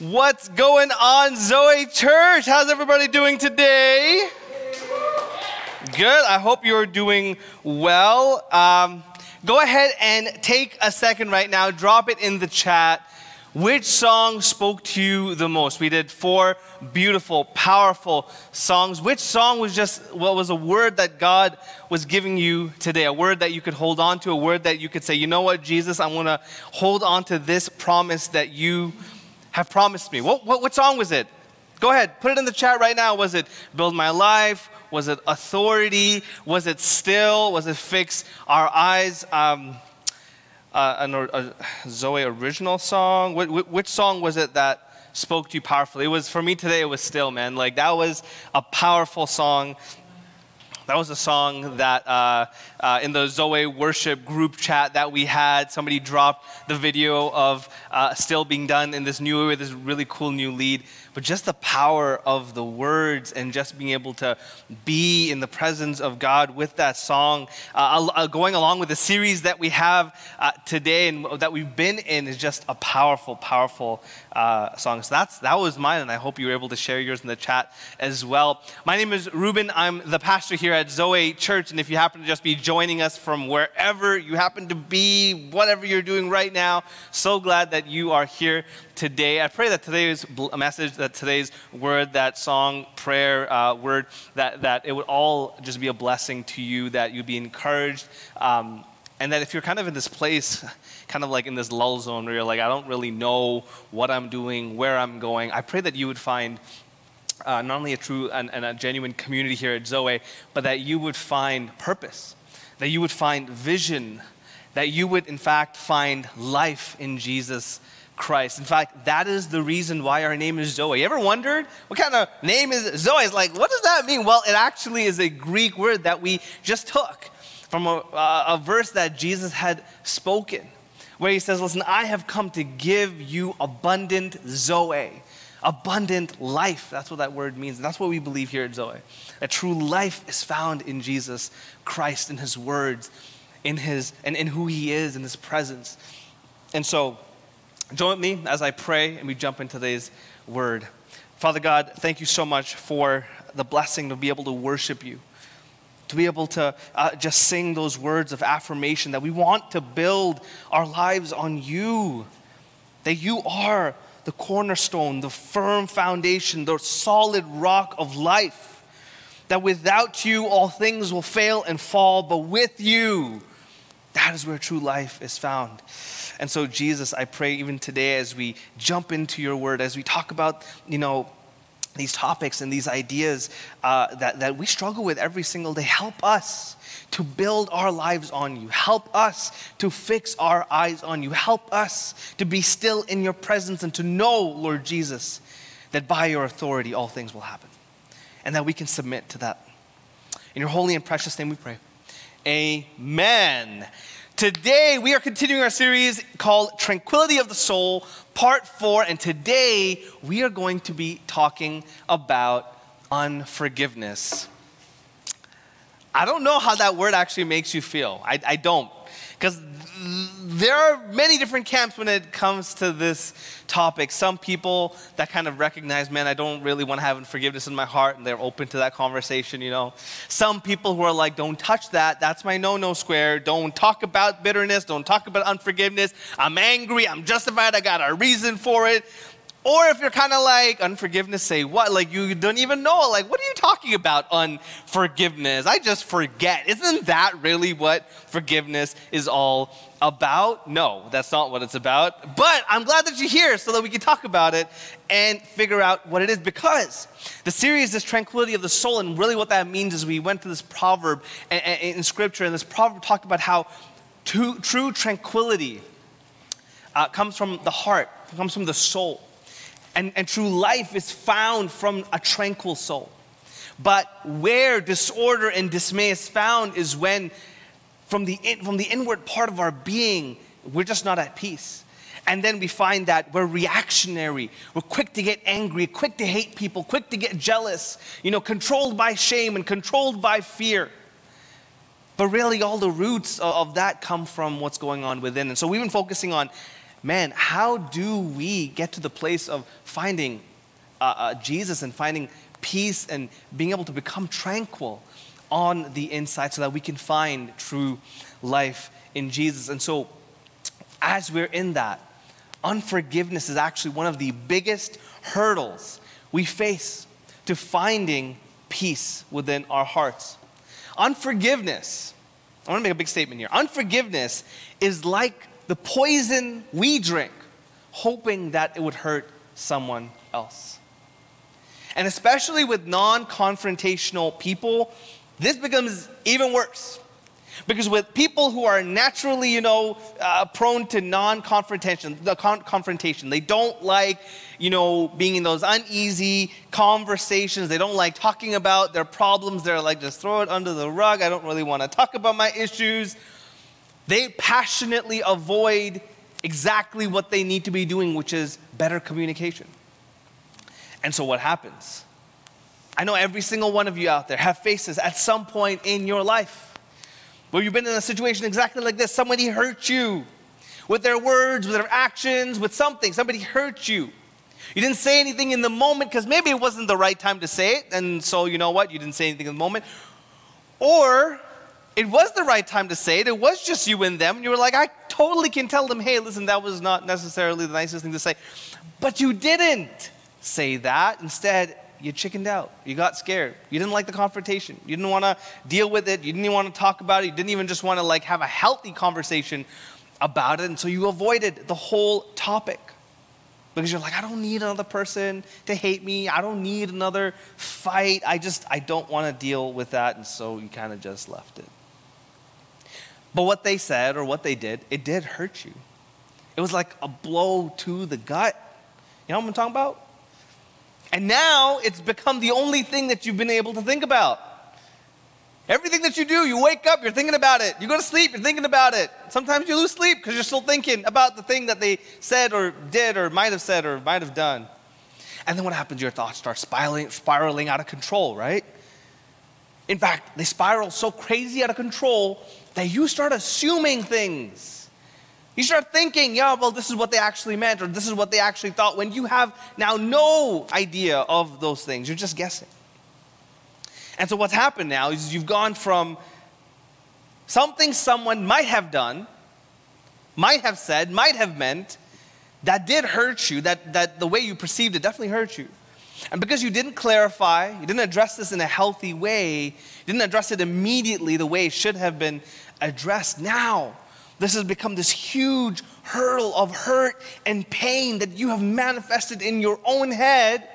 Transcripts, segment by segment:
What's going on, Zoe Church? How's everybody doing today? Good. I hope you're doing well. Um, go ahead and take a second right now, drop it in the chat. Which song spoke to you the most? We did four beautiful, powerful songs. Which song was just what was a word that God was giving you today? A word that you could hold on to, a word that you could say, you know what, Jesus, I want to hold on to this promise that you have promised me. What, what, what song was it? Go ahead, put it in the chat right now. Was it Build My Life? Was it Authority? Was it Still? Was it Fix Our Eyes? Um, uh, an, a Zoe original song? Wh- which song was it that spoke to you powerfully? It was, for me today, it was Still, man. Like, that was a powerful song. That was a song that uh, uh, in the Zoe worship group chat that we had, somebody dropped the video of uh, still being done in this new way, this really cool new lead but just the power of the words and just being able to be in the presence of God with that song, uh, uh, going along with the series that we have uh, today and that we've been in is just a powerful, powerful uh, song. So that's, that was mine, and I hope you were able to share yours in the chat as well. My name is Ruben. I'm the pastor here at Zoe Church, and if you happen to just be joining us from wherever you happen to be, whatever you're doing right now, so glad that you are here today. I pray that today's message, that today's word, that song, prayer, uh, word, that, that it would all just be a blessing to you, that you'd be encouraged. Um, and that if you're kind of in this place, kind of like in this lull zone where you're like, I don't really know what I'm doing, where I'm going, I pray that you would find uh, not only a true and, and, a genuine community here at Zoe, but that you would find purpose, that you would find vision, that you would, in fact, find life in Jesus Christ. In fact, that is the reason why our name is Zoe. You ever wondered what kind of name is Zoe? It's like, what does that mean? Well, it actually is a Greek word that we just took from a, uh, a verse that Jesus had spoken, where he says, Listen, I have come to give you abundant Zoe, abundant life. That's what that word means. And that's what we believe here at Zoe. That true life is found in Jesus Christ, in his words, in his, and in who he is, in his presence. And so, Join me as I pray and we jump into today's word. Father God, thank you so much for the blessing to be able to worship you, to be able to uh, just sing those words of affirmation that we want to build our lives on you, that you are the cornerstone, the firm foundation, the solid rock of life. That without you, all things will fail and fall, but with you, that is where true life is found. And so, Jesus, I pray even today as we jump into your word, as we talk about, you know, these topics and these ideas uh, that, that we struggle with every single day, help us to build our lives on you. Help us to fix our eyes on you. Help us to be still in your presence and to know, Lord Jesus, that by your authority all things will happen and that we can submit to that. In your holy and precious name we pray. Amen. Today, we are continuing our series called Tranquility of the Soul, Part 4, and today we are going to be talking about unforgiveness. I don't know how that word actually makes you feel. I, I don't. Because there are many different camps when it comes to this topic. Some people that kind of recognize, man, I don't really want to have forgiveness in my heart, and they're open to that conversation, you know. Some people who are like, don't touch that, that's my no no square. Don't talk about bitterness, don't talk about unforgiveness. I'm angry, I'm justified, I got a reason for it. Or if you're kind of like, unforgiveness, say what? Like you don't even know. Like, what are you talking about, unforgiveness? I just forget. Isn't that really what forgiveness is all about? No, that's not what it's about. But I'm glad that you're here so that we can talk about it and figure out what it is because the series is tranquility of the soul. And really, what that means is we went to this proverb in scripture, and this proverb talked about how true tranquility uh, comes from the heart, comes from the soul. And, and true life is found from a tranquil soul. But where disorder and dismay is found is when, from the, in, from the inward part of our being, we're just not at peace. And then we find that we're reactionary. We're quick to get angry, quick to hate people, quick to get jealous, you know, controlled by shame and controlled by fear. But really, all the roots of that come from what's going on within. And so we've been focusing on man, how do we get to the place of finding uh, uh, Jesus and finding peace and being able to become tranquil on the inside so that we can find true life in Jesus? And so, as we're in that, unforgiveness is actually one of the biggest hurdles we face to finding peace within our hearts. Unforgiveness, I want to make a big statement here. Unforgiveness is like the poison we drink, hoping that it would hurt someone else. And especially with non confrontational people, this becomes even worse. Because with people who are naturally, you know, uh, prone to non-confrontation, the con- confrontation, they don't like, you know, being in those uneasy conversations. They don't like talking about their problems. They're like, just throw it under the rug. I don't really want to talk about my issues. They passionately avoid exactly what they need to be doing, which is better communication. And so what happens? I know every single one of you out there have faces at some point in your life where you've been in a situation exactly like this. Somebody hurt you with their words, with their actions, with something. Somebody hurt you. You didn't say anything in the moment because maybe it wasn't the right time to say it, and so you know what? You didn't say anything in the moment. Or it was the right time to say it. It was just you and them. You were like, I totally can tell them, hey, listen, that was not necessarily the nicest thing to say. But you didn't say that. Instead, you chickened out. You got scared. You didn't like the confrontation. You didn't want to deal with it. You didn't even want to talk about it. You didn't even just want to like have a healthy conversation about it. And so you avoided the whole topic. Because you're like, I don't need another person to hate me. I don't need another fight. I just, I don't want to deal with that. And so you kind of just left it. But what they said or what they did, it did hurt you. It was like a blow to the gut. You know what I'm talking about? And now it's become the only thing that you've been able to think about. Everything that you do, you wake up, you're thinking about it. You go to sleep, you're thinking about it. Sometimes you lose sleep because you're still thinking about the thing that they said or did or might have said or might have done. And then what happens? Your thoughts start spiraling, spiraling out of control, right? In fact, they spiral so crazy out of control that you start assuming things. You start thinking, yeah, well, this is what they actually meant, or this is what they actually thought, when you have now no idea of those things. You're just guessing. And so, what's happened now is you've gone from something someone might have done, might have said, might have meant, that did hurt you, that, that the way you perceived it definitely hurt you. And because you didn't clarify, you didn't address this in a healthy way, you didn't address it immediately the way it should have been addressed, now this has become this huge hurdle of hurt and pain that you have manifested in your own head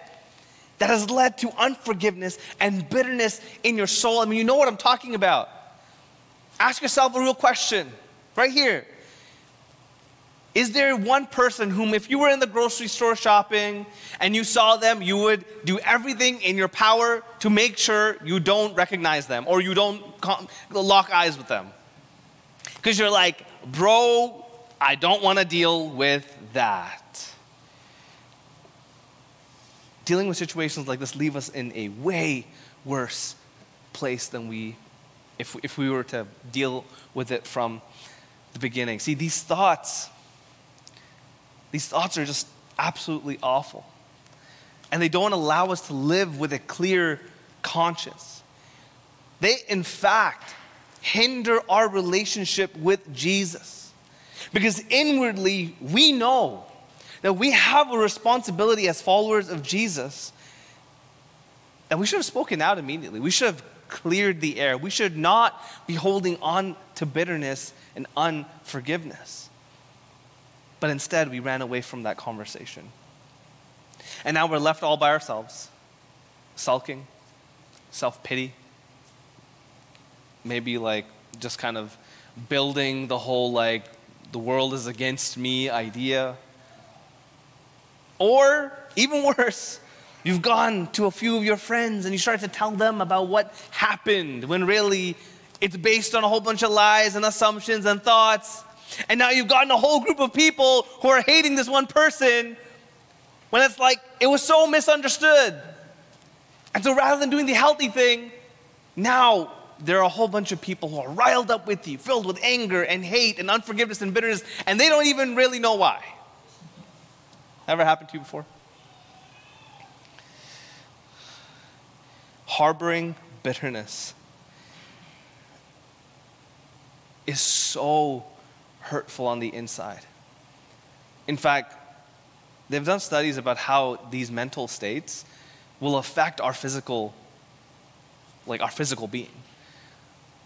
that has led to unforgiveness and bitterness in your soul. I mean, you know what I'm talking about. Ask yourself a real question right here. Is there one person whom, if you were in the grocery store shopping and you saw them, you would do everything in your power to make sure you don't recognize them or you don't lock eyes with them? Because you're like, bro, I don't want to deal with that. Dealing with situations like this leave us in a way worse place than we, if, if we were to deal with it from the beginning. See, these thoughts, these thoughts are just absolutely awful. And they don't allow us to live with a clear conscience. They, in fact, hinder our relationship with Jesus. Because inwardly, we know that we have a responsibility as followers of Jesus that we should have spoken out immediately. We should have cleared the air. We should not be holding on to bitterness and unforgiveness. But instead, we ran away from that conversation. And now we're left all by ourselves, sulking, self pity, maybe like just kind of building the whole like the world is against me idea. Or even worse, you've gone to a few of your friends and you start to tell them about what happened when really it's based on a whole bunch of lies and assumptions and thoughts. And now you've gotten a whole group of people who are hating this one person when it's like it was so misunderstood. And so rather than doing the healthy thing, now there are a whole bunch of people who are riled up with you, filled with anger and hate and unforgiveness and bitterness, and they don't even really know why. Ever happened to you before? Harboring bitterness is so hurtful on the inside. In fact, they've done studies about how these mental states will affect our physical like our physical being.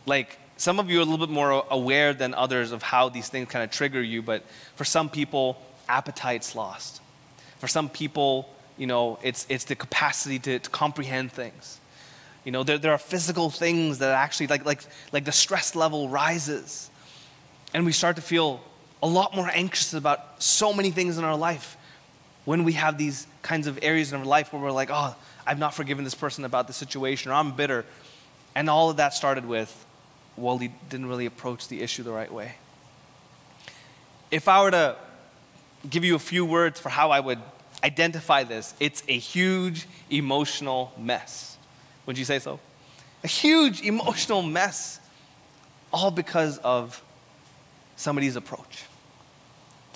Like some of you are a little bit more aware than others of how these things kind of trigger you, but for some people, appetite's lost. For some people, you know, it's, it's the capacity to, to comprehend things. You know, there, there are physical things that actually, like, like, like the stress level rises. And we start to feel a lot more anxious about so many things in our life when we have these kinds of areas in our life where we're like, oh, I've not forgiven this person about the situation, or I'm bitter. And all of that started with, well, he didn't really approach the issue the right way. If I were to give you a few words for how I would identify this, it's a huge emotional mess. Would you say so? A huge emotional mess, all because of somebody's approach,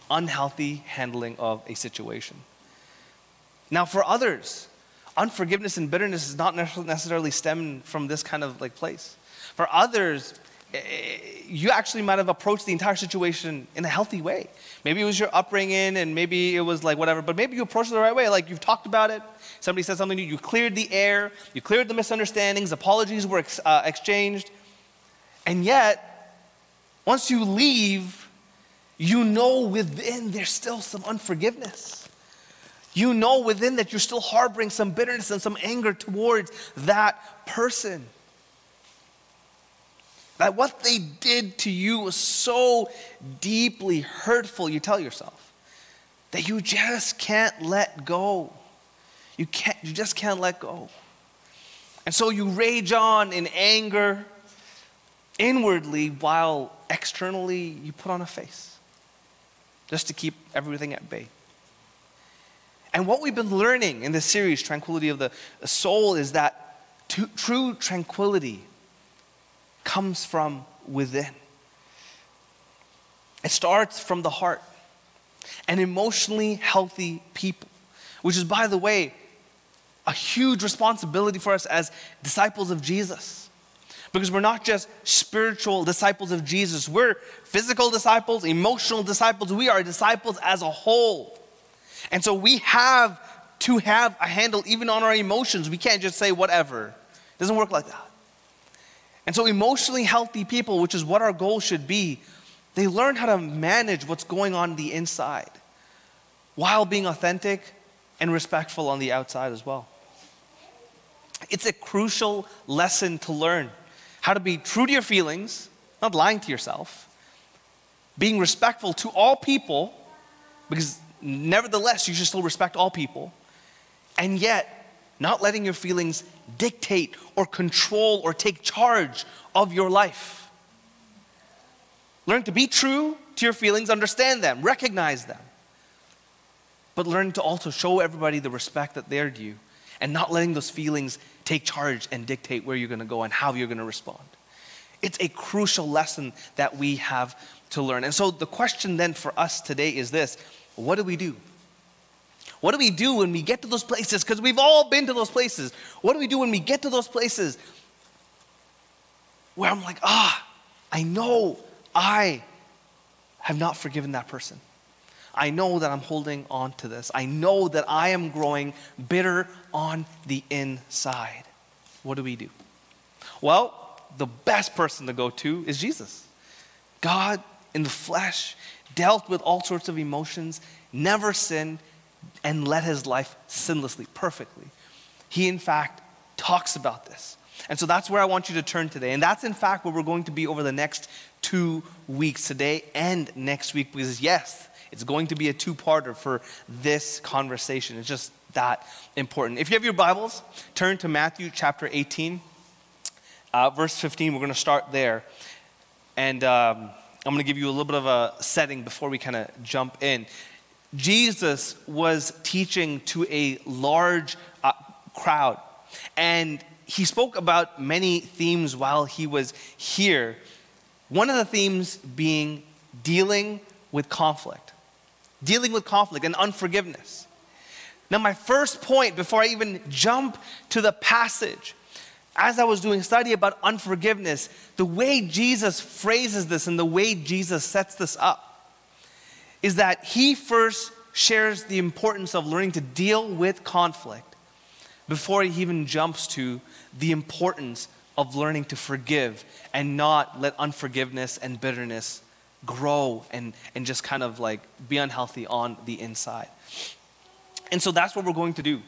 unhealthy handling of a situation. Now, for others, unforgiveness and bitterness is not necessarily stemmed from this kind of like place. For others, eh, you actually might have approached the entire situation in a healthy way. Maybe it was your upbringing and maybe it was like whatever, but maybe you approached it the right way. Like you've talked about it, somebody said something to you, you cleared the air, you cleared the misunderstandings, apologies were ex- uh, exchanged. And yet, once you leave, you know within there's still some unforgiveness you know within that you're still harboring some bitterness and some anger towards that person. That what they did to you was so deeply hurtful, you tell yourself, that you just can't let go. You, can't, you just can't let go. And so you rage on in anger inwardly while externally you put on a face just to keep everything at bay. And what we've been learning in this series, Tranquility of the Soul, is that t- true tranquility comes from within. It starts from the heart. And emotionally healthy people, which is, by the way, a huge responsibility for us as disciples of Jesus. Because we're not just spiritual disciples of Jesus, we're physical disciples, emotional disciples, we are disciples as a whole. And so we have to have a handle even on our emotions. We can't just say whatever. It doesn't work like that. And so, emotionally healthy people, which is what our goal should be, they learn how to manage what's going on, the inside while being authentic and respectful on the outside as well. It's a crucial lesson to learn how to be true to your feelings, not lying to yourself, being respectful to all people, because nevertheless, you should still respect all people, and yet not letting your feelings dictate or control or take charge of your life. Learn to be true to your feelings, understand them, recognize them, but learn to also show everybody the respect that they're due and not letting those feelings take charge and dictate where you're going to go and how you're going to respond. It's a crucial lesson that we have to learn. And so the question then for us today is this what do we do? What do we do when we get to those places? Because we've all been to those places. What do we do when we get to those places where I'm like, ah, I know I have not forgiven that person. I know that I'm holding on to this. I know that I am growing bitter on the inside. What do we do? Well, the best person to go to is Jesus. God in the flesh dealt with all sorts of emotions, never sinned, and led his life sinlessly, perfectly. He, in fact, talks about this. And so that's where I want you to turn today. And that's, in fact, where we're going to be over the next two weeks, today and next week, because yes, it's going to be a two parter for this conversation. It's just that important. If you have your Bibles, turn to Matthew chapter 18, uh, verse 15. We're going to start there. And. Um, I'm going to give you a little bit of a setting before we kind of jump in. Jesus was teaching to a large uh, crowd, and he spoke about many themes while he was here. One of the themes being dealing with conflict. Dealing with conflict and unforgiveness. Now, my first point before I even jump to the passage, as I was doing study about unforgiveness, the way Jesus phrases this and the way Jesus sets this up is that he first shares the importance of learning to deal with conflict before he even jumps to the importance of learning to forgive and not let unforgiveness and bitterness grow and, and just kind of like be unhealthy on the inside. And so that's what we're going to do.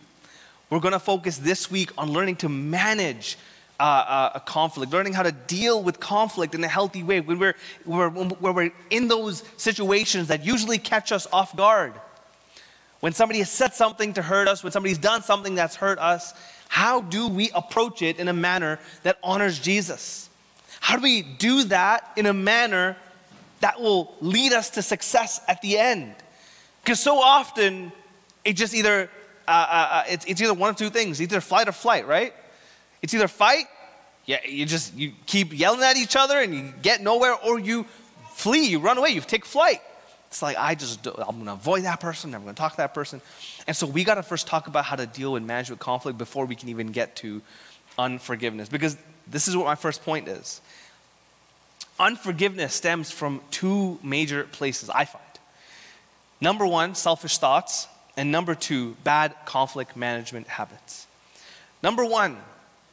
We're going to focus this week on learning to manage uh, uh, a conflict, learning how to deal with conflict in a healthy way when we're, we're, when we're in those situations that usually catch us off guard. When somebody has said something to hurt us, when somebody's done something that's hurt us, how do we approach it in a manner that honors Jesus? How do we do that in a manner that will lead us to success at the end? Because so often it just either uh, uh, uh, it's, it's either one of two things either flight or flight right? It's either fight yeah you just you keep yelling at each other and you get nowhere or you flee you run away you take flight. It's like i just i'm to avoid that person i'm to talk to that person. And so we got to first talk about how to deal and manage with conflict before we can even get to unforgiveness because this is what my first point is unforgiveness stems from two major places i find number one selfish thoughts and number two, bad conflict management habits. Number one,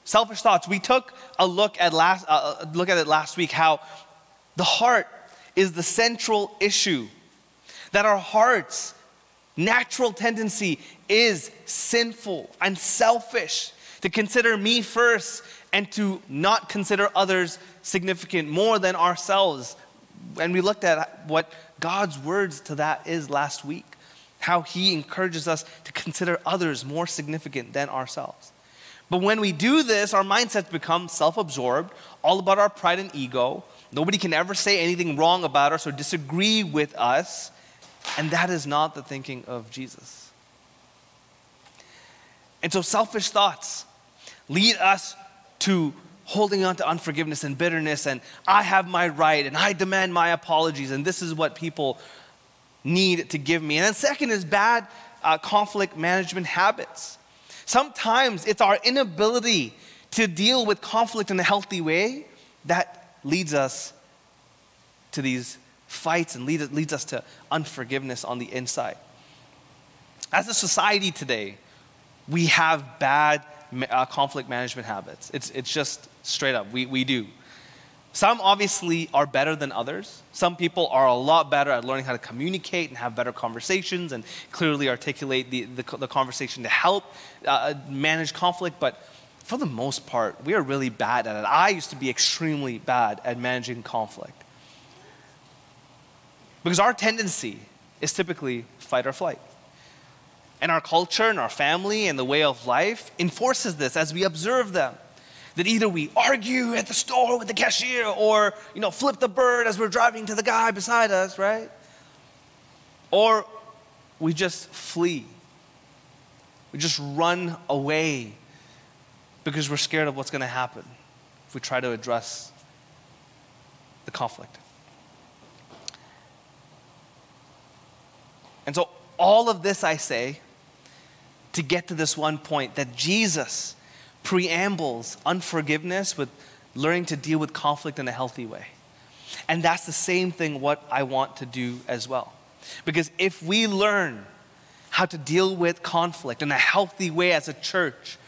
selfish thoughts. We took a look at last uh, uh, look at it last week how the heart is the central issue. That our heart's natural tendency is sinful and selfish, to consider me first and to not consider others significant more than ourselves. And we looked at what God's words to that is last week how he encourages us to consider others more significant than ourselves. But when we do this, our mindsets become self absorbed, all about our pride and ego. Nobody can ever say anything wrong about us or disagree with us. And that is not the thinking of Jesus. And so, selfish thoughts lead us to holding on to unforgiveness and bitterness, and I have my right, and I demand my apologies, and this is what people need to give me. And then, second, is bad uh, conflict management habits. Sometimes it's our inability to deal with conflict in a healthy way that leads us to these fights and lead, leads us to unforgiveness on the inside. As a society today, we have bad uh, conflict management habits. It's, it's just straight up, we, we do. Some obviously are better than others. Some people are a lot better at learning how to communicate and have better conversations and clearly articulate the, the, the conversation to help uh, manage conflict. But for the most part, we are really bad at it. I used to be extremely bad at managing conflict. Because our tendency is typically fight or flight. And our culture and our family and the way of life enforces this as we observe them that either we argue at the store with the cashier or, you know, flip the bird as we're driving to the guy beside us, right? Or we just flee. We just run away because we're scared of what's going to happen if we try to address the conflict. And so, all of this I say to get to this one point that Jesus preambles unforgiveness with learning to deal with conflict in a healthy way. And that's the same thing what I want to do as well. Because if we learn how to deal with conflict in a healthy way as a church,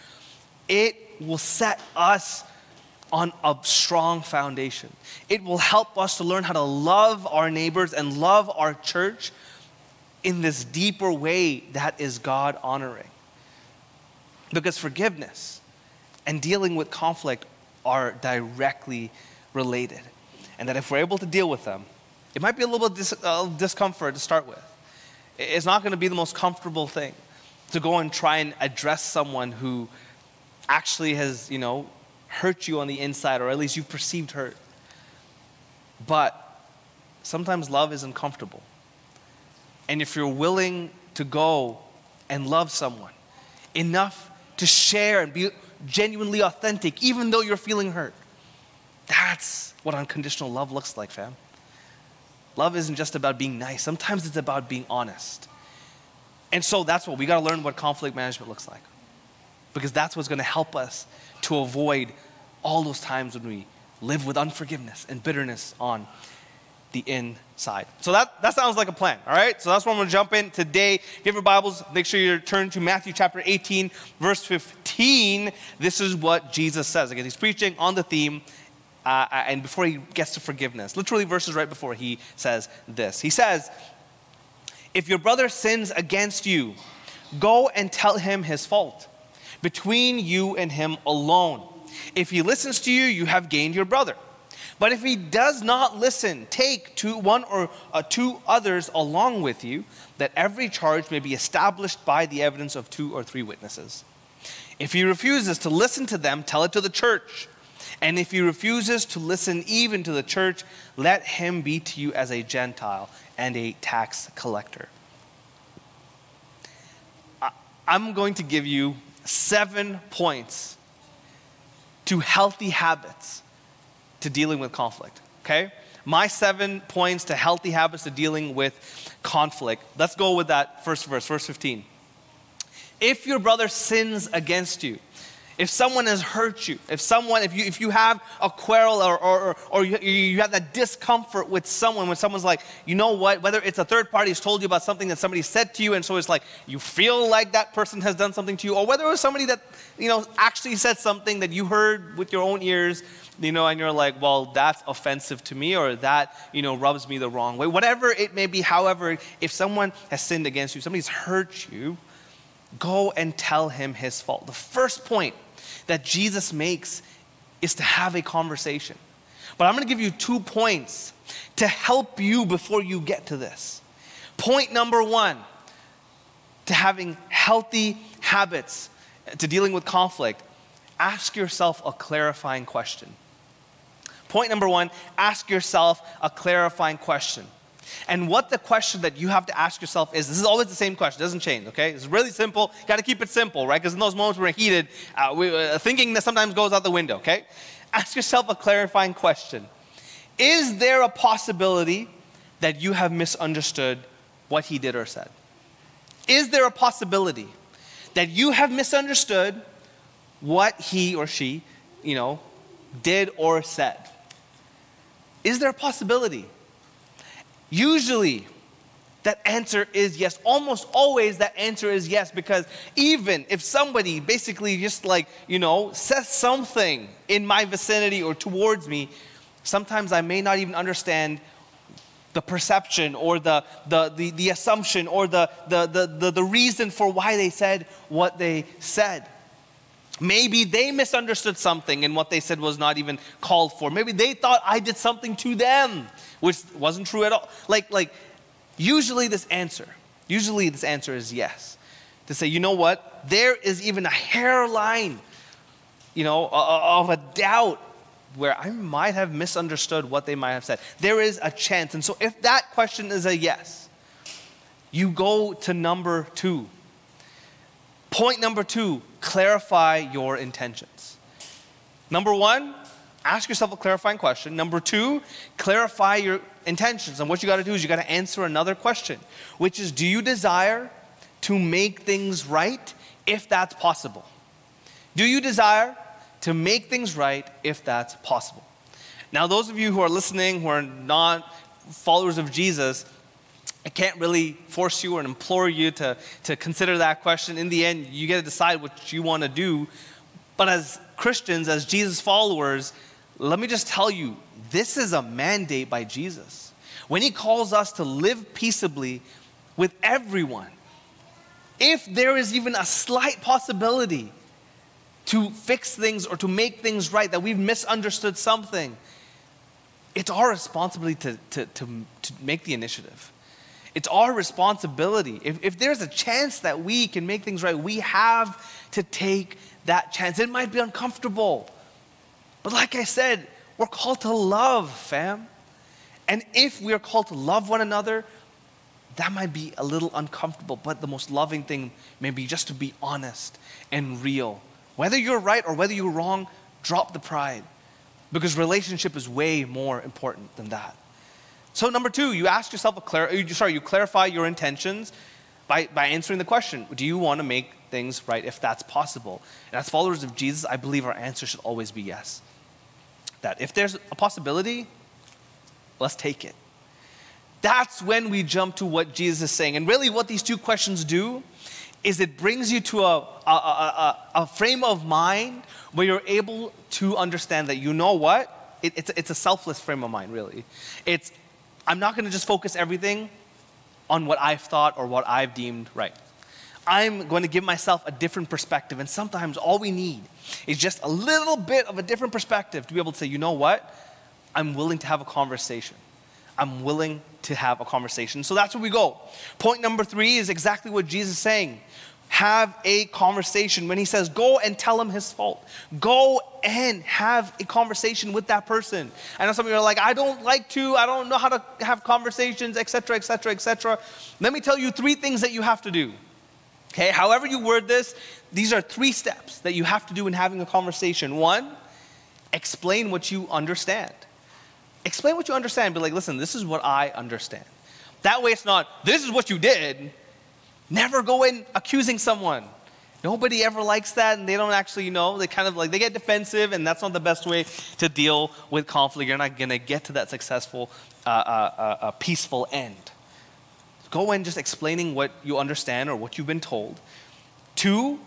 it will set us on a strong foundation. It will help us to learn how to love our neighbors and love our church in this deeper way that is God honoring. Because forgiveness and dealing with conflict are directly related. And that if we're able to deal with them, it might be a little bit dis- uh, discomfort to start with. It's not going to be the most comfortable thing to go and try and address someone who actually has, you know, hurt you on the inside, or at least you've perceived hurt. But sometimes love is uncomfortable. And if you're willing to go and love someone enough to share and be genuinely authentic, even though you're feeling hurt. That's what unconditional love looks like, fam. love isn't just about being nice, sometimes it's about being honest. And so that's what we got to learn what conflict management looks like. Because that's what's going to help us to avoid all those times when we live with unforgiveness and bitterness on the inside. So that, that sounds like a plan, all right? So that's what I'm gonna jump in today. If you have your Bibles, make sure you turn to Matthew chapter 18, verse 15. This is what Jesus says. Again, he's preaching on the theme, uh, and before he gets to forgiveness, literally verses right before he says this. He says, If your brother sins against you, go and tell him his fault between you and him alone. If he listens to you, you have gained your brother. But if he does not listen, take two, one or uh, two others along with you, that every charge may be established by the evidence of two or three witnesses. If he refuses to listen to them, tell it to the church. And if he refuses to listen even to the church, let him be to you as a Gentile and a tax collector. I'm going to give you seven points to healthy habits to dealing with conflict, okay? My seven points to healthy habits to dealing with conflict. Let's go with that first verse, verse 15. If your brother sins against you, if someone has hurt you, if someone, if you, if you have a quarrel or, or, or you, you have that discomfort with someone, when someone's like, you know what, whether it's a third party who's told you about something that somebody said to you, and so it's like you feel like that person has done something to you, or whether it was somebody that, you know, actually said something that you heard with your own ears, you know, and you're like, well, that's offensive to me, or that, you know, rubs me the wrong way. Whatever it may be, however, if someone has sinned against you, somebody's hurt you, go and tell him his fault. The first point that Jesus makes is to have a conversation. But I'm going to give you two points to help you before you get to this. Point number one to having healthy habits, to dealing with conflict, ask yourself a clarifying question. Point number one ask yourself a clarifying question. And what the question that you have to ask yourself is this is always the same question, doesn't change, okay? It's really simple. Got to keep it simple, right? Because in those moments we're heated, uh, we, uh, thinking that sometimes goes out the window, okay? Ask yourself a clarifying question Is there a possibility that you have misunderstood what he did or said? Is there a possibility that you have misunderstood what he or she, you know, did or said? Is there a possibility? Usually, that answer is yes. Almost always, that answer is yes, because even if somebody basically just like, you know, says something in my vicinity or towards me, sometimes I may not even understand the perception or the, the, the, the assumption or the, the, the, the, the reason for why they said what they said. Maybe they misunderstood something and what they said was not even called for. Maybe they thought I did something to them, which wasn't true at all. Like, like usually this answer, usually this answer is yes. To say, you know what? There is even a hairline, you know, of a doubt where I might have misunderstood what they might have said. There is a chance. And so if that question is a yes, you go to number two. Point number two clarify your intentions. Number one, ask yourself a clarifying question. Number two, clarify your intentions. And what you got to do is you got to answer another question, which is do you desire to make things right if that's possible? Do you desire to make things right if that's possible? Now, those of you who are listening who are not followers of Jesus, I can't really force you or implore you to, to consider that question. In the end, you get to decide what you want to do. But as Christians, as Jesus followers, let me just tell you this is a mandate by Jesus. When he calls us to live peaceably with everyone, if there is even a slight possibility to fix things or to make things right, that we've misunderstood something, it's our responsibility to, to, to, to make the initiative. It's our responsibility. If, if there's a chance that we can make things right, we have to take that chance. It might be uncomfortable. But like I said, we're called to love, fam. And if we are called to love one another, that might be a little uncomfortable, but the most loving thing may be just to be honest and real. Whether you're right or whether you're wrong, drop the pride because relationship is way more important than that. So, number two, you ask yourself a clar- sorry, you clarify your intentions by, by answering the question Do you want to make things right if that's possible? And as followers of Jesus, I believe our answer should always be yes. That if there's a possibility, let's take it. That's when we jump to what Jesus is saying. And really, what these two questions do is it brings you to a, a, a, a frame of mind where you're able to understand that you know what? It, it's, it's a selfless frame of mind, really. It's, I'm not going to just focus everything on what I've thought or what I've deemed right. I'm going to give myself a different perspective. And sometimes all we need is just a little bit of a different perspective to be able to say, you know what? I'm willing to have a conversation. I'm willing to have a conversation. So that's where we go. Point number three is exactly what Jesus is saying. Have a conversation. When he says, go and tell him his fault, go and have a conversation with that person. I know some of you are like, I don't like to, I don't know how to have conversations, etc., etc., etc. Let me tell you three things that you have to do. Okay, however you word this, these are three steps that you have to do in having a conversation. One, explain what you understand. Explain what you understand. Be like, listen, this is what I understand. That way it's not, this is what you did. Never go in accusing someone. Nobody ever likes that, and they don't actually, you know, they kind of like, they get defensive, and that's not the best way to deal with conflict. You're not going to get to that successful, uh, uh, uh, peaceful end. Go in just explaining what you understand or what you've been told. Two,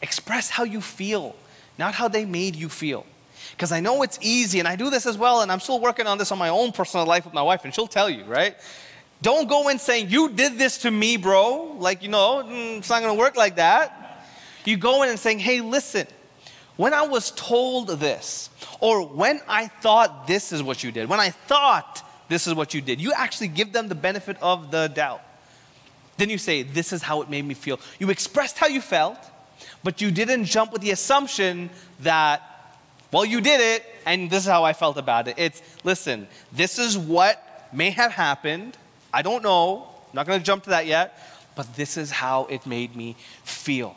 express how you feel, not how they made you feel. Because I know it's easy, and I do this as well, and I'm still working on this on my own personal life with my wife, and she'll tell you, right? Don't go in saying, You did this to me, bro. Like, you know, mm, it's not gonna work like that. You go in and saying, Hey, listen, when I was told this, or when I thought this is what you did, when I thought this is what you did, you actually give them the benefit of the doubt. Then you say, This is how it made me feel. You expressed how you felt, but you didn't jump with the assumption that well, you did it, and this is how I felt about it. It's, listen, this is what may have happened. I don't know. I'm not going to jump to that yet, but this is how it made me feel.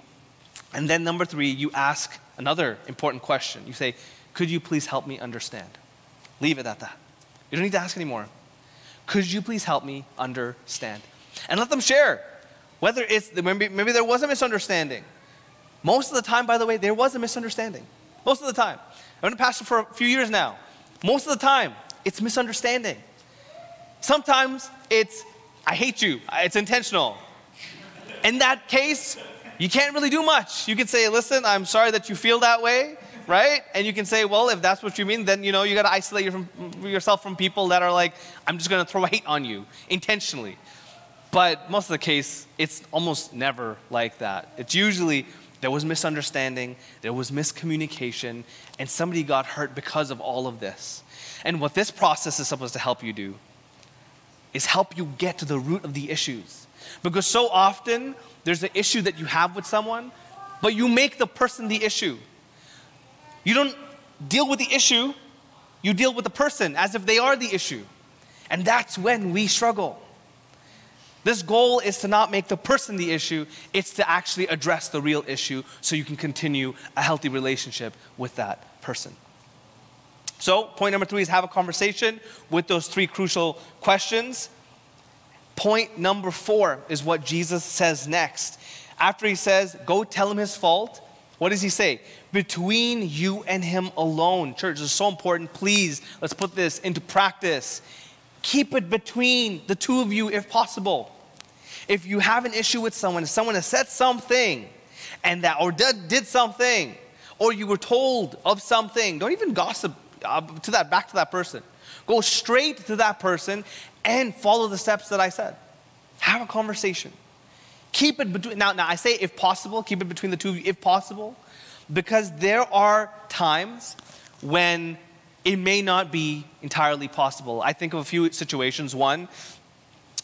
And then, number three, you ask another important question. You say, Could you please help me understand? Leave it at that. You don't need to ask anymore. Could you please help me understand? And let them share. Whether it's, maybe, maybe there was a misunderstanding. Most of the time, by the way, there was a misunderstanding. Most of the time. I've been a pastor for a few years now. Most of the time, it's misunderstanding. Sometimes it's, I hate you, uh, it's intentional. In that case, you can't really do much. You can say, listen, I'm sorry that you feel that way, right? And you can say, well, if that's what you mean, then you know you got to isolate yourself from people that are like, I'm just going to throw hate on you intentionally. But most of the case, it's almost never like that. It's usually there was misunderstanding, there was miscommunication, and somebody got hurt because of all of this. And what this process is supposed to help you do is help you get to the root of the issues. Because so often there's an issue that you have with someone, but you make the person the issue. You don't deal with the issue, you deal with the person as if they are the issue. And that's when we struggle. This goal is to not make the person the issue, it's to actually address the real issue so you can continue a healthy relationship with that person. So, point number three is have a conversation with those three crucial questions. Point number four is what Jesus says next. After he says, Go tell him his fault, what does he say? Between you and him alone. Church, is so important. Please, let's put this into practice. Keep it between the two of you if possible. If you have an issue with someone, if someone has said something and that or did, did something, or you were told of something, don't even gossip uh, to that back to that person. Go straight to that person and follow the steps that I said. Have a conversation. Keep it between now, now I say if possible, keep it between the two of you if possible, because there are times when it may not be entirely possible. I think of a few situations. One,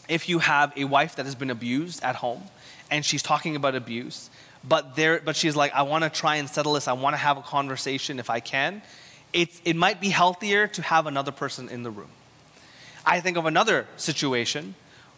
if you have a wife that has been abused at home and she's talking about abuse, but there but she's like, I want to try and settle this, I want to have a conversation if I can, it's, it might be healthier to have another person in the room. I think of another situation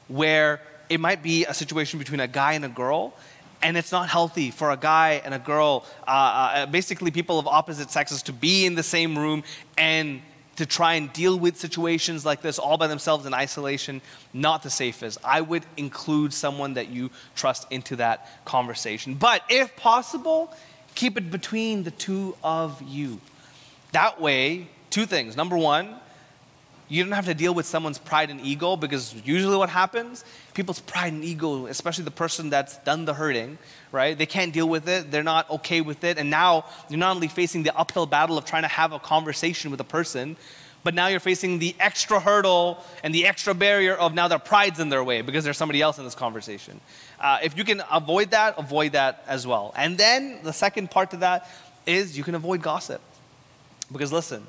where it might be a situation between a guy and a girl, and it's not healthy for a guy and a girl, uh, uh, basically people of opposite sexes, to be in the same room and to try and deal with situations like this all by themselves in isolation, not the safest. I would include someone that you trust into that conversation. But if possible, keep it between the two of you. That way, two things. Number one, you don't have to deal with someone's pride and ego because usually what happens, people's pride and ego, especially the person that's done the hurting, right? They can't deal with it. They're not okay with it. And now you're not only facing the uphill battle of trying to have a conversation with a person, but now you're facing the extra hurdle and the extra barrier of now their pride's in their way because there's somebody else in this conversation. Uh, if you can avoid that, avoid that as well. And then the second part to that is you can avoid gossip. Because listen,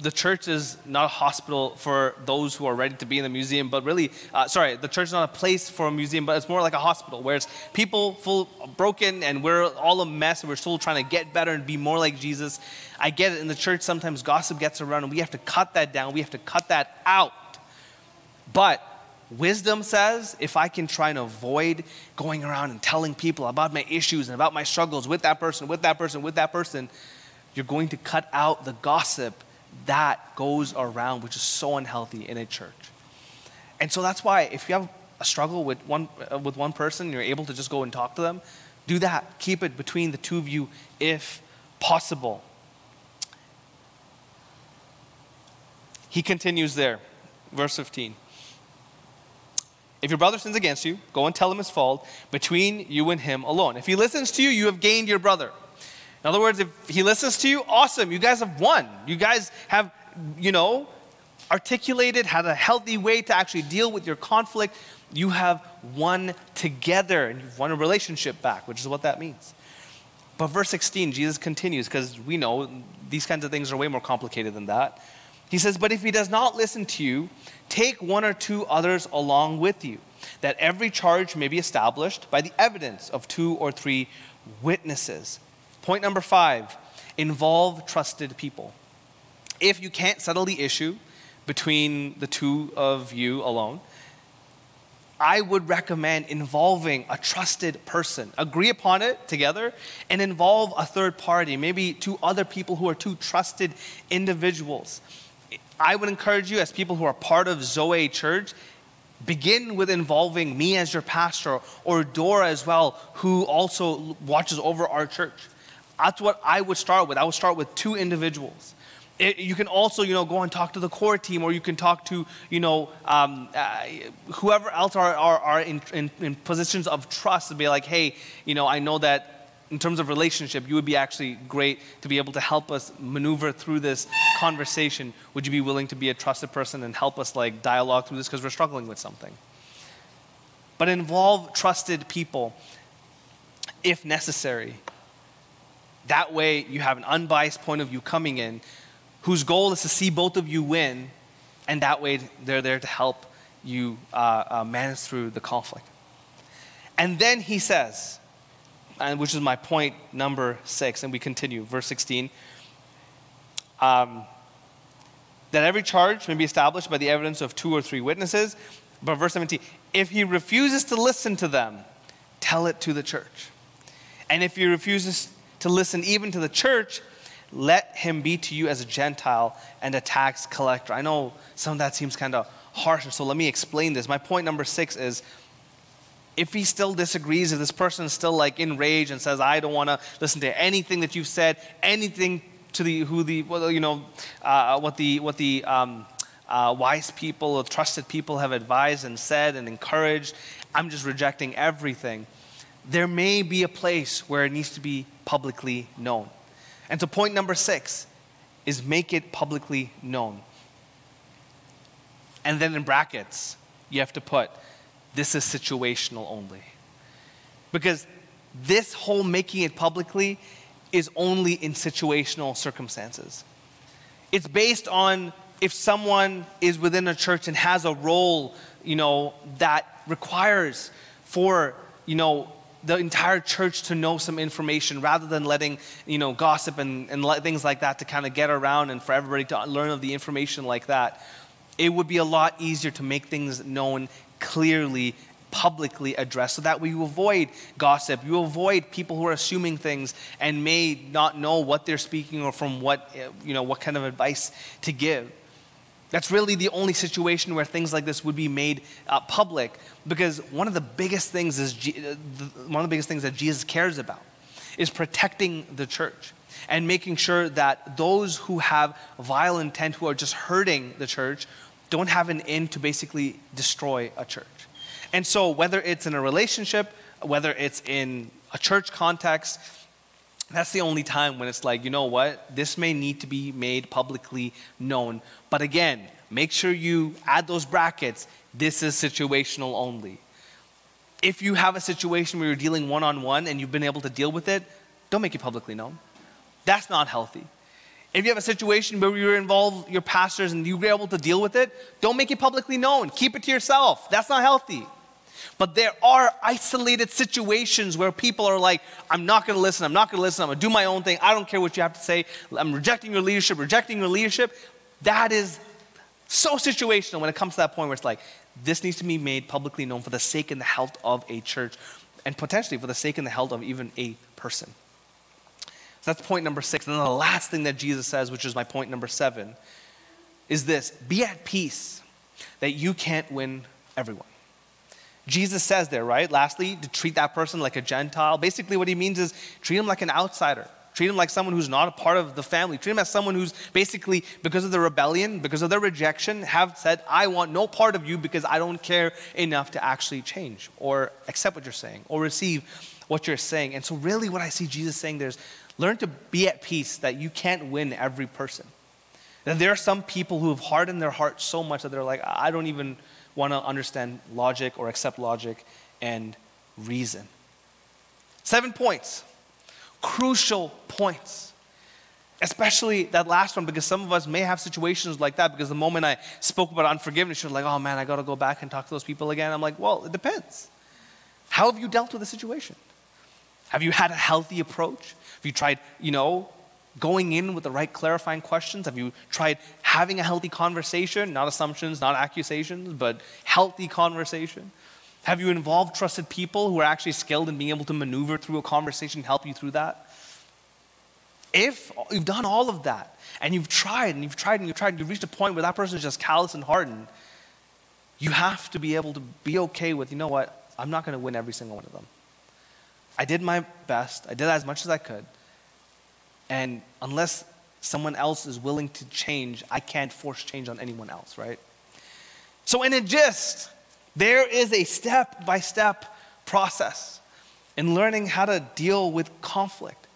the church is not a hospital for those who are ready to be in the museum, but really, uh, sorry, the church is not a place for a museum, but it's more like a hospital where it's people full broken and we're all a mess and we're still trying to get better and be more like Jesus. I get it. In the church, sometimes gossip gets around and we have to cut that down. We have to cut that out. But wisdom says if I can try and avoid going around and telling people about my issues and about my struggles with that person, with that person, with that person, you're going to cut out the gossip that goes around, which is so unhealthy in a church. And so that's why if you have a struggle with one, uh, with one person, you're able to just go and talk to them, do that. Keep it between the two of you if possible. He continues there, verse 15. If your brother sins against you, go and tell him his fault between you and him alone. If he listens to you, you have gained your brother. In other words, if he listens to you, awesome. You guys have won. You guys have, you know, articulated, had a healthy way to actually deal with your conflict. You have won together and you've won a relationship back, which is what that means. But verse 16, Jesus continues because we know these kinds of things are way more complicated than that. He says, But if he does not listen to you, take one or two others along with you, that every charge may be established by the evidence of two or three witnesses. Point number five involve trusted people. If you can't settle the issue between the two of you alone, I would recommend involving a trusted person. Agree upon it together and involve a third party, maybe two other people who are two trusted individuals. I would encourage you, as people who are part of Zoe Church, begin with involving me as your pastor or Dora as well, who also watches over our church. That's what I would start with. I would start with two individuals. It, you can also, you know, go and talk to the core team, or you can talk to, you know, um, uh, whoever else are, are, are in, in, in positions of trust to be like, hey, you know, I know that in terms of relationship, you would be actually great to be able to help us maneuver through this conversation. Would you be willing to be a trusted person and help us like dialogue through this because we're struggling with something? But involve trusted people if necessary. That way, you have an unbiased point of view coming in whose goal is to see both of you win, and that way, they're there to help you uh, uh, manage through the conflict. And then he says, and which is my point number six, and we continue, verse 16. Um, that every charge may be established by the evidence of two or three witnesses. But verse 17, if he refuses to listen to them, tell it to the church. And if he refuses to listen even to the church, let him be to you as a Gentile and a tax collector. I know some of that seems kind of harsh, so let me explain this. My point number six is if he still disagrees, if this person is still like enraged and says, I don't want to listen to anything that you've said, anything to the, who the, well, you know, uh, what the, what the, um, uh, wise people or trusted people have advised and said and encouraged. I'm just rejecting everything there may be a place where it needs to be publicly known. And so, point number six is make it publicly known. And then in brackets, you have to put this is situational only. Because this whole making it publicly is only in situational circumstances. It's based on if someone is within a church and has a role, you know, that requires for, you know, the entire church to know some information rather than letting you know gossip and, and things like that to kind of get around and for everybody to learn of the information like that it would be a lot easier to make things known clearly publicly addressed so that we avoid gossip, you avoid people who are assuming things and may not know what they're speaking or from what, eh, you know, what kind of advice to give. That's really the only situation where things like this would be made uh, public because one of the biggest things is uh, one of the biggest things that Jesus cares about is protecting the church and making sure that those who have vile intent who are just hurting the church don't have an end to basically destroy a church. And so whether it's in a relationship, whether it's in a church context, that's the only time when it's like, you know what, this may need to be made publicly known. But again, make sure you add those brackets. This is situational only. If you have a situation where you're dealing one on one and you've been able to deal with it, don't make it publicly known. That's not healthy. If you have a situation where you're involved, your pastors, and you're able to deal with it, don't make it publicly known. Keep it to yourself. That's not healthy. But there are isolated situations where people are like, I'm not going to listen, I'm not going to listen, I'm going to do my own thing, I don't care what you have to say, I'm rejecting your leadership, rejecting your leadership. That is so situational when it comes to that point where it's like, this needs to be made publicly known for the sake and the health of a church, and potentially for the sake and the health of even a person. So that's point number six. And then the last thing that Jesus says, which is my point number seven, is this be at peace that you can't win everyone. Jesus says there, right? Lastly, to treat that person like a Gentile. Basically, what he means is treat him like an outsider. Treat him like someone who's not a part of the family. Treat him as someone who's basically, because of the rebellion, because of their rejection, have said, I want no part of you because I don't care enough to actually change or accept what you're saying or receive what you're saying. And so, really, what I see Jesus saying there is learn to be at peace that you can't win every person. That there are some people who have hardened their heart so much that they're like, I don't even want to understand logic or accept logic and reason. Seven points, crucial points. Especially that last one, because some of us may have situations like that. Because the moment I spoke about unforgiveness, you're like, oh man, I got to go back and talk to those people again. I'm like, well, it depends. How have you dealt with the situation? Have you had a healthy approach? Have you tried, you know, going in with the right clarifying questions? Have you tried having a healthy conversation? Not assumptions, not accusations, but healthy conversation. Have you involved trusted people who are actually skilled in being able to maneuver through a conversation, and help you through that? If you've done all of that and you've tried and you've tried and you've tried and you've reached a point where that person is just callous and hardened, you have to be able to be okay with, you know what, I'm not going to win every single one of them. I did my best, I did as much as I could. And unless someone else is willing to change, I can't force change on anyone else, right? So, in a gist, there is a step by step process in learning how to deal with conflict,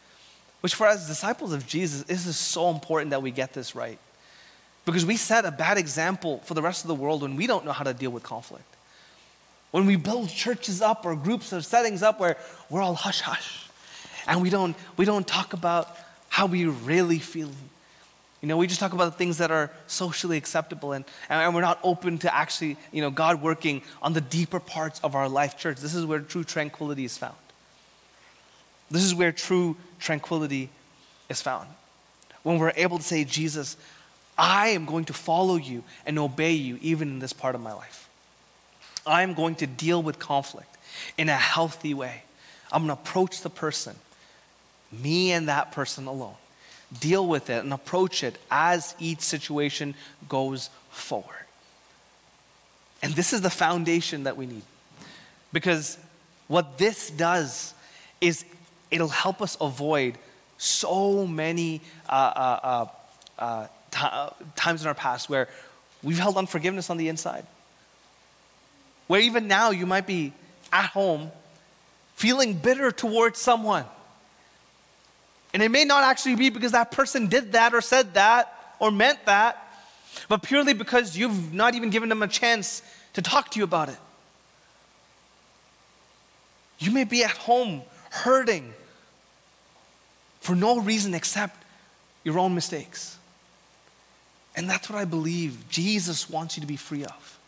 which for us disciples of Jesus, this is so important that we get this right. Because we set a bad example for the rest of the world when we don't know how to deal with conflict. When we build churches up or groups or settings up where we're all hush hush and we don't, we don't talk about how we really feel. You know, we just talk about the things that are socially acceptable and, and we're not open to actually, you know, God working on the deeper parts of our life church. This is where true tranquility is found. This is where true tranquility is found. When we're able to say, Jesus, I am going to follow you and obey you even in this part of my life. I am going to deal with conflict in a healthy way. I'm going to approach the person me and that person alone. Deal with it and approach it as each situation goes forward. And this is the foundation that we need. Because what this does is it'll help us avoid so many uh, uh, uh, uh times in our past where we've held unforgiveness on the inside. Where even now you might be at home feeling bitter towards someone and it may not actually be because that person did that or said that or meant that, but purely because you've not even given them a chance to talk to you about it. You may be at home hurting for no reason except your own mistakes. And that's what I believe Jesus wants you to be free of.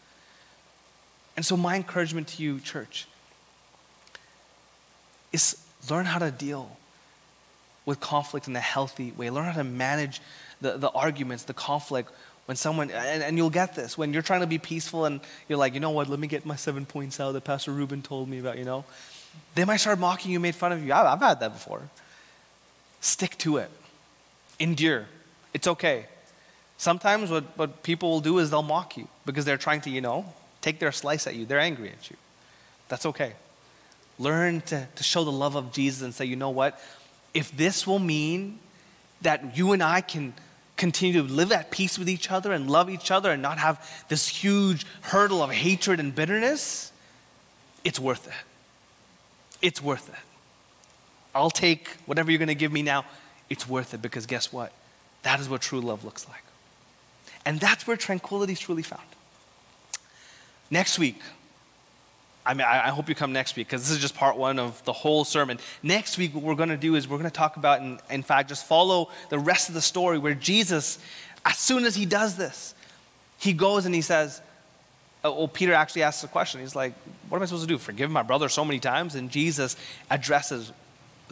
And so, my encouragement to you, church, is learn how to deal with conflict in a healthy way. Learn how to manage the, the arguments, the conflict When someone, and, and you'll get this, when you're trying to be peaceful and you're like, you know what, let me get my seven points out that Pastor Ruben told me about, you know, they might start mocking you, made fun of you. I've, I've had that before. Stick to it, endure. It's okay. Sometimes what, what people will do is they'll mock you because they're trying to, you know, take their slice at you. They're angry at you. That's okay. Learn to, to show the love of Jesus and say, you know what? If this will mean that you and I can continue to live at peace with each other and love each other and not have this huge hurdle of hatred and bitterness, it's worth it. It's worth it. I'll take whatever you're going to give me now. It's worth it because guess what? That is what true love looks like. And that's where tranquility is truly found. Next week, I mean, I, hope you come next week because this is just part one of the whole sermon. Next week, what we're going to do is we're going to talk about, and in fact, just follow the rest of the story where Jesus, as soon as he does this, he goes and he says, oh, well, Peter actually asks a question. He's like, What am I supposed to do? Forgive my brother so many times? And Jesus addresses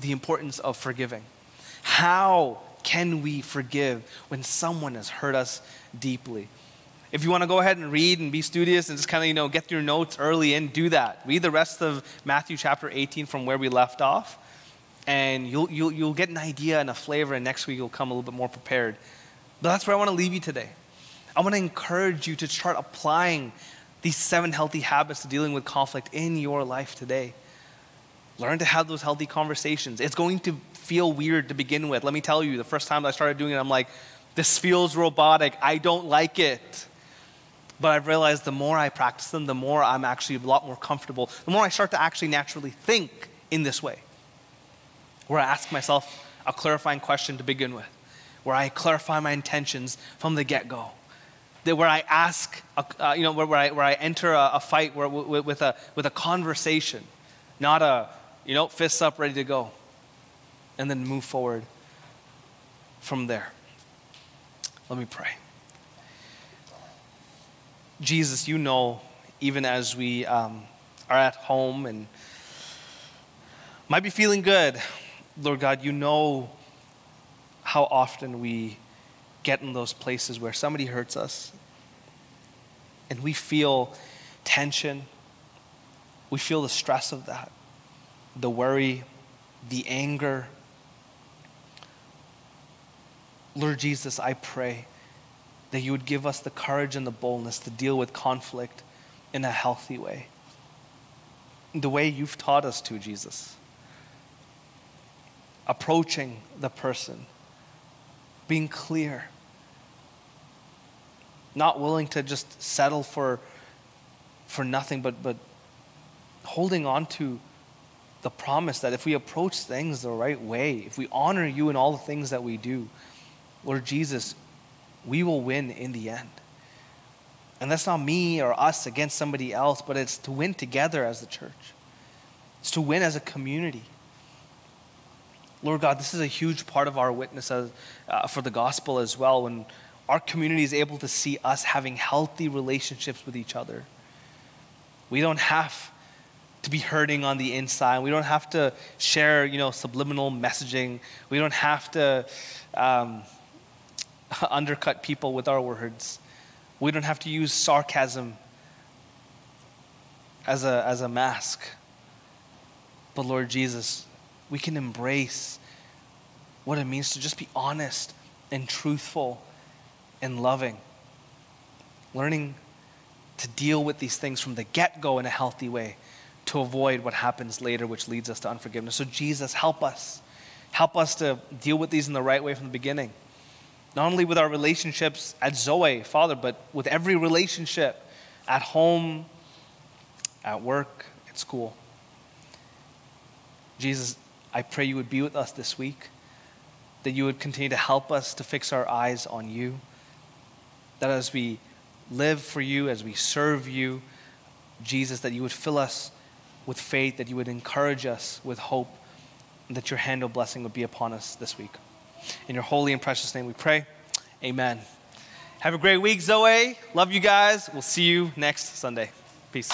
the importance of forgiving. How can we forgive when someone has hurt us deeply? If you want to go ahead and read and be studious and just kind of, you know, get your notes early and do that. Read the rest of Matthew chapter 18 from where we left off, and you'll, you'll, you'll get an idea and a flavor, and next week you'll come a little bit more prepared. But that's where I want to leave you today. I want to encourage you to start applying these seven healthy habits to dealing with conflict in your life today. Learn to have those healthy conversations. It's going to feel weird to begin with. Let me tell you, the first time I started doing it, I'm like, this feels robotic. I don't like it. But I've realized the more I practice them, the more I'm actually a lot more comfortable. The more I start to actually naturally think in this way, where I ask myself a clarifying question to begin with, where I clarify my intentions from the get go. That Where I ask, uh, you know, where, where, I, where I enter a, a fight where, with, with, a, with a conversation, not a, you know, fists up, ready to go, and then move forward from there. Let me pray. Jesus, you know, even as we um, are at home and might be feeling good, Lord God, you know how often we get in those places where somebody hurts us and we feel tension, we feel the stress of that, the worry, the anger. Lord Jesus, I pray that you would give us the courage and the boldness to deal with conflict in a healthy way. The way you've taught us to, Jesus. Approaching the person, being clear, not willing to just settle for, for nothing, but, but holding on to the promise that if we approach things the right way, if we honor you in all the things that we do, Lord Jesus, we will win in the end. And that's not me or us against somebody else, but it's to win together as the church. It's to win as a community. Lord God, this is a huge part of our witness as, uh, for the gospel as well. When our community is able to see us having healthy relationships with each other, we don't have to be hurting on the inside. We don't have to share, you know, subliminal messaging. We don't have to. Um, undercut people with our words. We don't have to use sarcasm as a, as a mask. But Lord Jesus, we can embrace what it means to just be honest and truthful and loving. Learning to deal with these things from the get go in a healthy way to avoid what happens later, which leads us to unforgiveness. So, Jesus, help us. Help us to deal with these in the right way from the beginning not only with our relationships at Zoe, Father, but with every relationship at home, at work, at school. Jesus, I pray you would be with us this week, that you would continue to help us to fix our eyes on you, that as we live for you, as we serve you, Jesus, that you would fill us with faith, that you would encourage us with hope, and that your hand of blessing would be upon us this week. In your holy and precious name we pray. Amen. Have a great week, Zoe. Love you guys. We'll see you next Sunday. Peace.